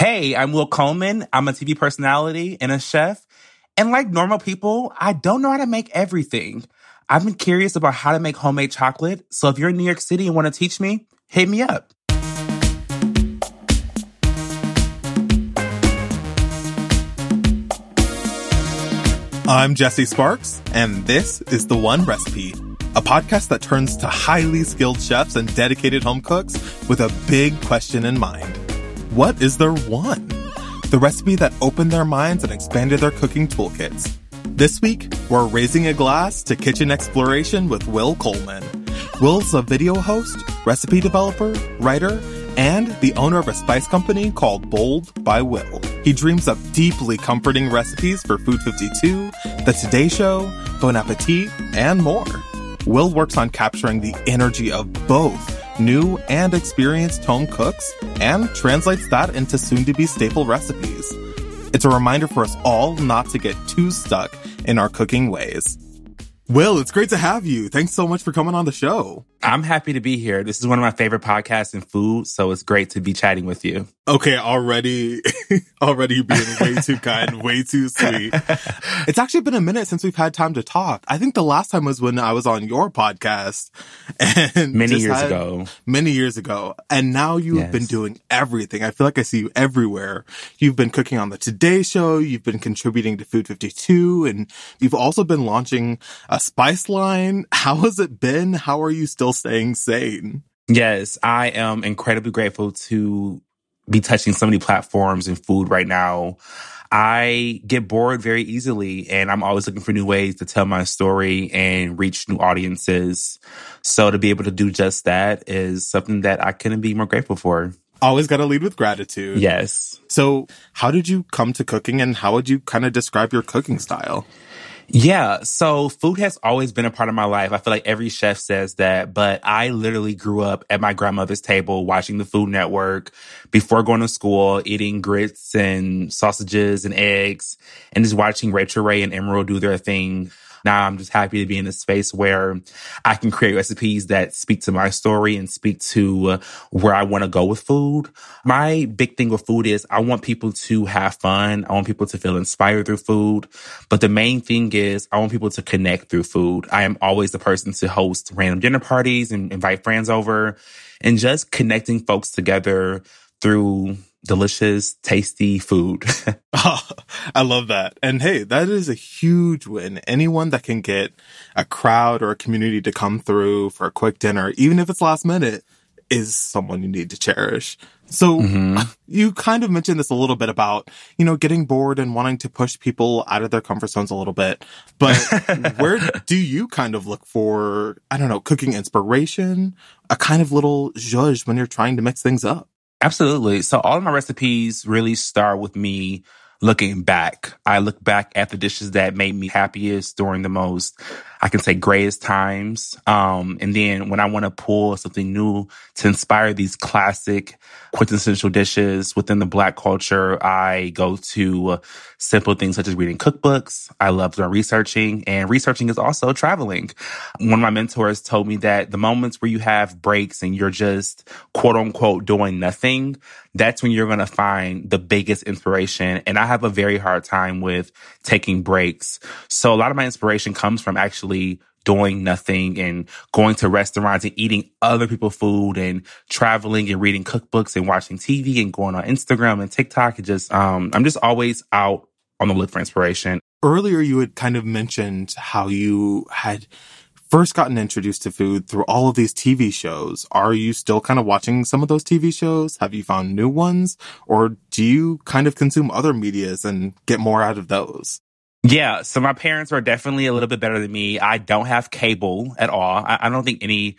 Hey, I'm Will Coleman. I'm a TV personality and a chef. And like normal people, I don't know how to make everything. I've been curious about how to make homemade chocolate. So if you're in New York City and want to teach me, hit me up. I'm Jesse Sparks, and this is The One Recipe, a podcast that turns to highly skilled chefs and dedicated home cooks with a big question in mind. What is their one? The recipe that opened their minds and expanded their cooking toolkits. This week, we're raising a glass to kitchen exploration with Will Coleman. Will's a video host, recipe developer, writer, and the owner of a spice company called Bold by Will. He dreams up deeply comforting recipes for Food 52, The Today Show, Bon Appetit, and more. Will works on capturing the energy of both new and experienced home cooks and translates that into soon to be staple recipes. It's a reminder for us all not to get too stuck in our cooking ways. Will, it's great to have you. Thanks so much for coming on the show. I'm happy to be here. This is one of my favorite podcasts in food, so it's great to be chatting with you. Okay, already, already being way too kind, way too sweet. It's actually been a minute since we've had time to talk. I think the last time was when I was on your podcast and many years ago, many years ago. And now you've yes. been doing everything. I feel like I see you everywhere. You've been cooking on the Today Show. You've been contributing to Food 52 and you've also been launching a spice line. How has it been? How are you still staying sane? Yes, I am incredibly grateful to be touching so many platforms and food right now. I get bored very easily and I'm always looking for new ways to tell my story and reach new audiences. So to be able to do just that is something that I couldn't be more grateful for. Always got to lead with gratitude. Yes. So how did you come to cooking and how would you kind of describe your cooking style? Yeah. So food has always been a part of my life. I feel like every chef says that, but I literally grew up at my grandmother's table watching the Food Network before going to school, eating grits and sausages and eggs and just watching Rachael Ray and Emeril do their thing. Now I'm just happy to be in a space where I can create recipes that speak to my story and speak to uh, where I want to go with food. My big thing with food is I want people to have fun. I want people to feel inspired through food. But the main thing is I want people to connect through food. I am always the person to host random dinner parties and invite friends over and just connecting folks together through delicious, tasty food. oh, I love that. And hey, that is a huge win. Anyone that can get a crowd or a community to come through for a quick dinner, even if it's last minute, is someone you need to cherish. So mm-hmm. you kind of mentioned this a little bit about, you know, getting bored and wanting to push people out of their comfort zones a little bit. But where do you kind of look for, I don't know, cooking inspiration, a kind of little zhuzh when you're trying to mix things up? Absolutely. So all of my recipes really start with me looking back. I look back at the dishes that made me happiest during the most I can say greatest times. Um, and then when I want to pull something new to inspire these classic quintessential dishes within the black culture, I go to simple things such as reading cookbooks. I love doing researching and researching is also traveling. One of my mentors told me that the moments where you have breaks and you're just quote unquote doing nothing, that's when you're going to find the biggest inspiration. And I have a very hard time with taking breaks. So a lot of my inspiration comes from actually doing nothing and going to restaurants and eating other people's food and traveling and reading cookbooks and watching TV and going on Instagram and TikTok. And just, um, I'm just always out on the look for inspiration. Earlier, you had kind of mentioned how you had first gotten introduced to food through all of these TV shows. Are you still kind of watching some of those TV shows? Have you found new ones? Or do you kind of consume other medias and get more out of those? Yeah, so my parents are definitely a little bit better than me. I don't have cable at all. I, I don't think any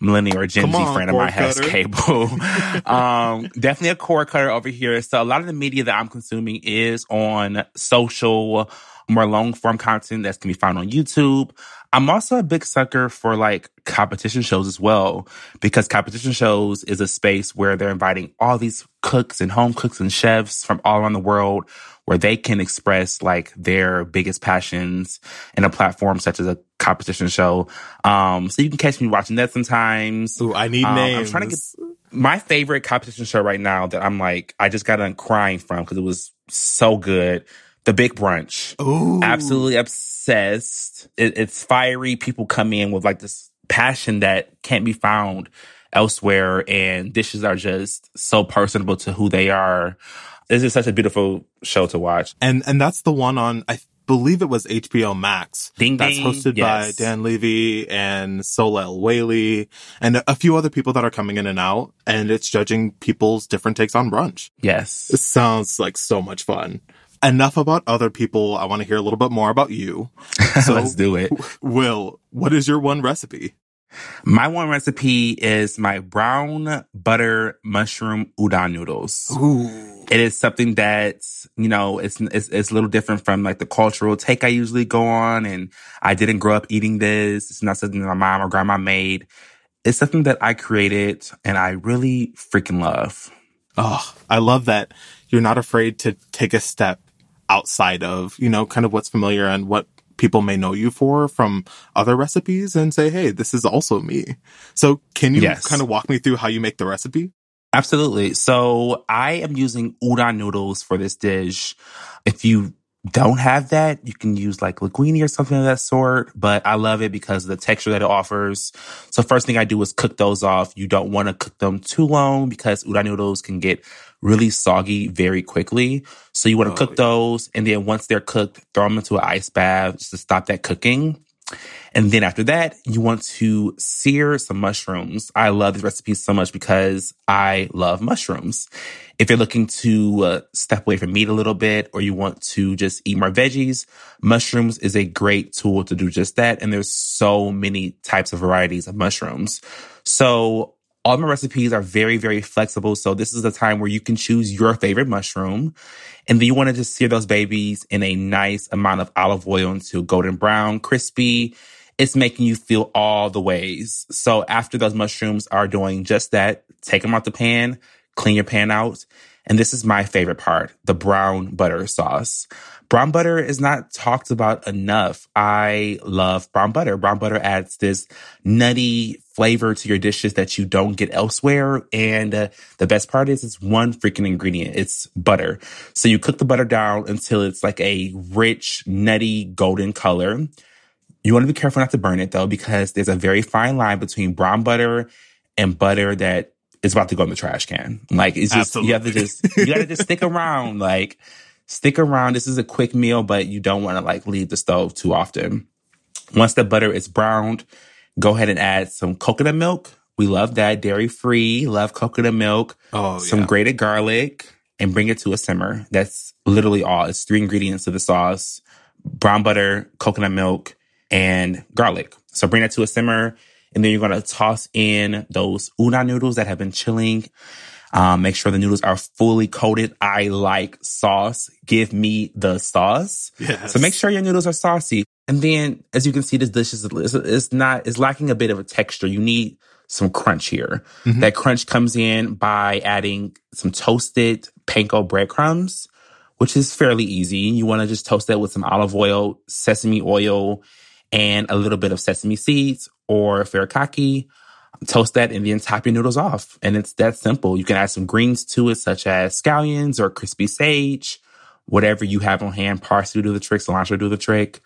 millennial or Gen Z friend of mine has cable. um, definitely a cord cutter over here. So a lot of the media that I'm consuming is on social, more long form content that can be found on YouTube. I'm also a big sucker for like competition shows as well, because competition shows is a space where they're inviting all these cooks and home cooks and chefs from all around the world where they can express like their biggest passions in a platform such as a competition show. Um, so you can catch me watching that sometimes. Ooh, I need um, names. I'm trying to get My favorite competition show right now that I'm like, I just got done crying from because it was so good. The Big Brunch. Ooh. Absolutely obsessed. It, it's fiery. People come in with like this passion that can't be found elsewhere, and dishes are just so personable to who they are. This is such a beautiful show to watch. And and that's the one on I believe it was HBO Max. Ding That's Ding, hosted by. Dan Levy and Sohla El-Waylly and a few other people that are coming in and out. And it's judging people's different takes on brunch. Yes. This sounds like so much fun. Enough about other people. I want to hear a little bit more about you. So, Let's do it. Will, what is your one recipe? My one recipe is my brown butter mushroom udon noodles. Ooh. It is something that, you know, it's, it's, it's a little different from like the cultural take I usually go on. And I didn't grow up eating this. It's not something that my mom or grandma made. It's something that I created and I really freaking love. Oh, I love that you're not afraid to take a step outside of, you know, kind of what's familiar and what people may know you for from other recipes and say, hey, this is also me. So can you Yes. kind of walk me through how you make the recipe? Absolutely. So I am using udon noodles for this dish. If you don't have that, you can use like linguine or something of that sort, but I love it because of the texture that it offers. So first thing I do is cook those off. You don't want to cook them too long because udon noodles can get really soggy very quickly. So you want to Oh, cook yeah. those and then once they're cooked, throw them into an ice bath just to stop that cooking. And then after that, you want to sear some mushrooms. I love this recipe so much because I love mushrooms. If you're looking to uh, step away from meat a little bit or you want to just eat more veggies, mushrooms is a great tool to do just that. And there's so many types of varieties of mushrooms. So all my recipes are very, very flexible. So this is the time where you can choose your favorite mushroom. And then you want to just sear those babies in a nice amount of olive oil until golden brown, crispy. It's making you feel all the ways. So after those mushrooms are doing just that, take them out the pan, clean your pan out. And this is my favorite part, the brown butter sauce. Brown butter is not talked about enough. I love brown butter. Brown butter adds this nutty flavor to your dishes that you don't get elsewhere. And uh, the best part is it's one freaking ingredient. It's butter. So you cook the butter down until it's like a rich, nutty, golden color. You want to be careful not to burn it though, because there's a very fine line between brown butter and butter that is about to go in the trash can. Like it's just you have to just you gotta just stick around. Like stick around. This is a quick meal, but you don't want to like leave the stove too often. Once the butter is browned, go ahead and add some coconut milk. We love that. Dairy free. Love coconut milk. Oh, some yeah. grated garlic and bring it to a simmer. That's literally all. It's three ingredients to the sauce. Brown butter, coconut milk, and garlic. So bring that to a simmer. And then you're going to toss in those udon noodles that have been chilling. Um, make sure the noodles are fully coated. I like sauce. Give me the sauce. Yes. So make sure your noodles are saucy. And then, as you can see, this dish is is not is lacking a bit of a texture. You need some crunch here. Mhm. That crunch comes in by adding some toasted panko breadcrumbs, which is fairly easy. You want to just toast that with some olive oil, sesame oil, and a little bit of sesame seeds or furikake. Toast that and then top your noodles off. And it's that simple. You can add some greens to it, such as scallions or crispy sage, whatever you have on hand. Parsley do the trick, cilantro do the trick.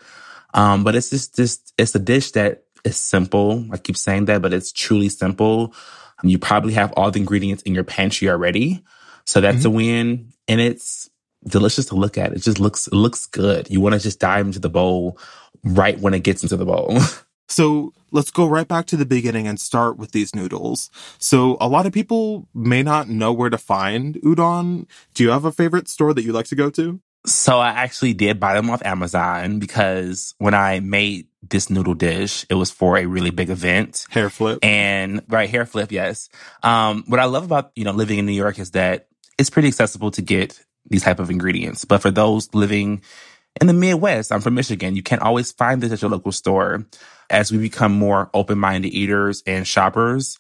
Um, but it's just, just, it's a dish that is simple. I keep saying that, but it's truly simple. You probably have all the ingredients in your pantry already. So that's a win. And it's delicious to look at. It just looks, it looks good. You want to just dive into the bowl right when it gets into the bowl. So let's go right back to the beginning and start with these noodles. So a lot of people may not know where to find udon. Do you have a favorite store that you like to go to? So I actually did buy them off Amazon because when I made this noodle dish, it was for a really big event. Hair flip. And right, hair flip, yes. Um, what I love about, you know, living in New York is that it's pretty accessible to get these type of ingredients. But for those living in the Midwest, I'm from Michigan, you can't always find this at your local store. As we become more open-minded eaters and shoppers,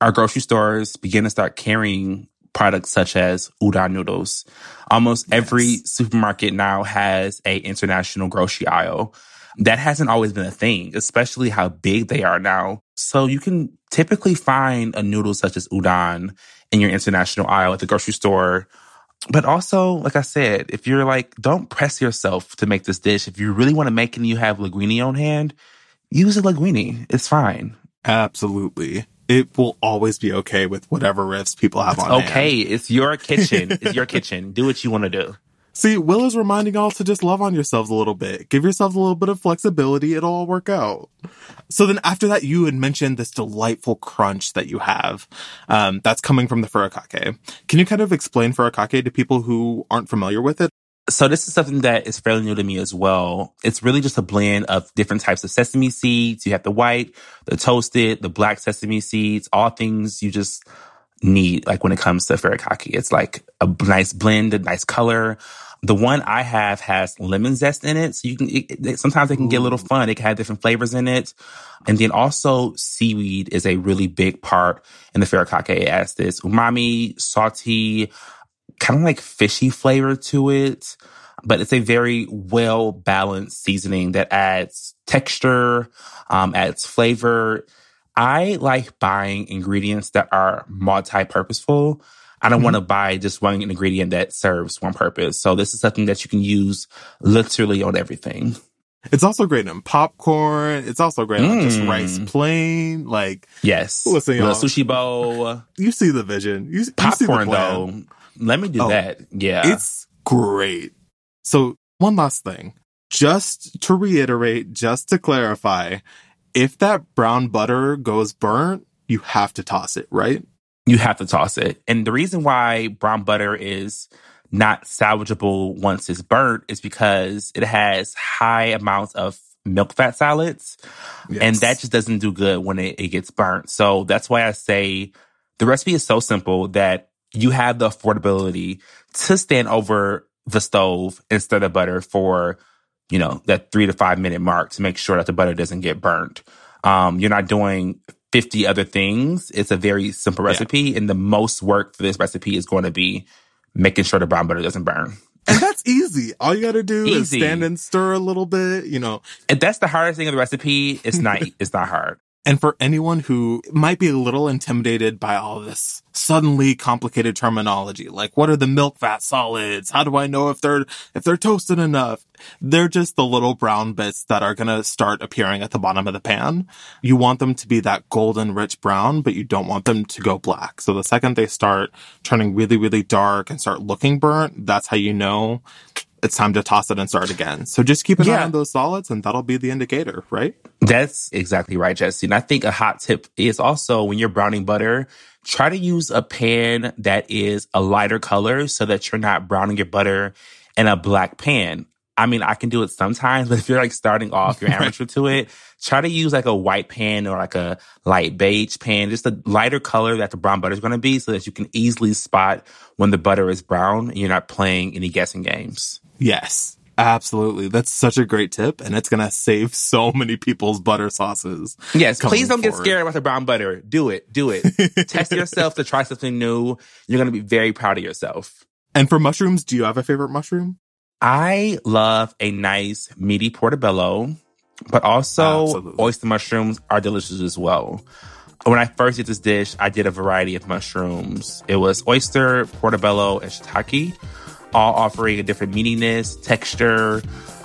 our grocery stores begin to start carrying products such as udon noodles. Almost every supermarket now has a international grocery aisle. that hasn't always been a thing, especially how big they are now. So you can typically find a noodle such as udon in your international aisle at the grocery store. But also, like I said, if you're like, don't press yourself to make this dish. If you really want to make it and you have linguine on hand, use a linguine. It's fine. Absolutely. It will always be okay with whatever riffs people have on Okay, hand. it's your kitchen. it's your kitchen. Do what you want to do. See, Will is reminding y'all to just love on yourselves a little bit. Give yourselves a little bit of flexibility. It'll all work out. So then after that, you had mentioned this delightful crunch that you have. Um, that's coming from the furikake. Can you kind of explain furikake to people who aren't familiar with it? So this is something that is fairly new to me as well. It's really just a blend of different types of sesame seeds. You have the white, the toasted, the black sesame seeds, all things you just need like when it comes to furikake. It's like a nice blend, a nice color. The one I have has lemon zest in it. So you can, it, it, sometimes it can get a little fun. It can have different flavors in it. And then also seaweed is a really big part in the furikake. It adds this umami, salty, kind of like fishy flavor to it. But it's a very well balanced seasoning that adds texture, um, adds flavor. I like buying ingredients that are multi-purposeful. I don't mm-hmm. want to buy just one ingredient that serves one purpose. So this is something that you can use literally on everything. It's also great in popcorn. It's also great mm. on just mm. rice plain. Like yes, listen, y'all. sushi bowl. You see the vision. You, popcorn you though. Let me do oh, that. Yeah, it's great. So one last thing, just to reiterate, just to clarify, if that brown butter goes burnt, you have to toss it, right? You have to toss it. And the reason why brown butter is not salvageable once it's burnt is because it has high amounts of milk fat solids. Yes. And that just doesn't do good when it, it gets burnt. So that's why I say the recipe is so simple that you have the affordability to stand over the stove instead of butter for, you know, that three to five minute mark to make sure that the butter doesn't get burnt. Um, you're not doing 50 other things. It's a very simple recipe. Yeah. And the most work for this recipe is going to be making sure the brown butter doesn't burn. And that's easy. All you got to do easy. is stand and stir a little bit, you know. And that's the hardest thing of the recipe. It's not, it's not hard. And for anyone who might be a little intimidated by all this suddenly complicated terminology, like what are the milk fat solids? How do I know if they're, if they're toasted enough? They're just the little brown bits that are going to start appearing at the bottom of the pan. You want them to be that golden rich brown, but you don't want them to go black. So the second they start turning really, really dark and start looking burnt, that's how you know it's time to toss it and start again. So just keep an yeah. eye on those solids and that'll be the indicator, right? That's exactly right, Jesse. And I think a hot tip is also when you're browning butter, try to use a pan that is a lighter color so that you're not browning your butter in a black pan. I mean, I can do it sometimes, but if you're like starting off, you're amateur to it, try to use like a white pan or like a light beige pan, just a lighter color that the brown butter is going to be so that you can easily spot when the butter is brown and you're not playing any guessing games. Yes. Absolutely. That's such a great tip and it's going to save so many people's butter sauces. Yes. Please don't forward. get scared about the brown butter. Do it. Do it. Test yourself to try something new. You're going to be very proud of yourself. And for mushrooms, do you have a favorite mushroom? I love a nice meaty portobello, but also Absolutely. oyster mushrooms are delicious as well. When I first did this dish, I did a variety of mushrooms. It was oyster, portobello, and shiitake all offering a different meatiness, texture,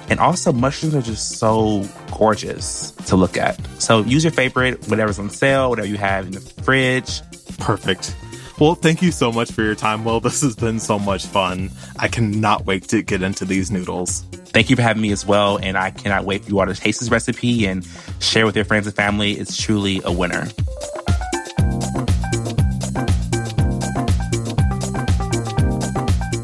and also mushrooms are just so gorgeous to look at. So use your favorite, whatever's on sale, whatever you have in the fridge. Perfect. Well, thank you so much for your time, Will. This has been so much fun. I cannot wait to get into these noodles. Thank you for having me as well. And I cannot wait for you all to taste this recipe and share with your friends and family. It's truly a winner.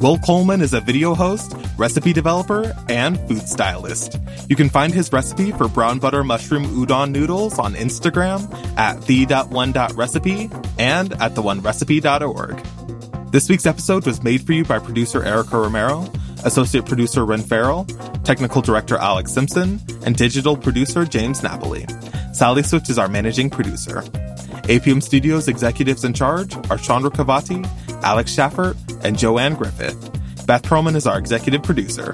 Will Coleman is a video host, recipe developer, and food stylist. You can find his recipe for brown butter mushroom udon noodles on Instagram at the.one.recipe and at theonerecipe.org. This week's episode was made for you by producer Erica Romero, associate producer Ren Farrell, technical director Alex Simpson, and digital producer James Napoli. Sally Swift is our managing producer. APM Studios executives in charge are Chandra Kavati, Alex Schaffert, and Joanne Griffith. Beth Perlman is our executive producer.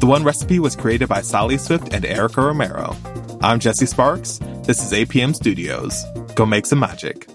The One Recipe was created by Sally Swift and Erica Romero. I'm Jesse Sparks. This is APM Studios. Go make some magic.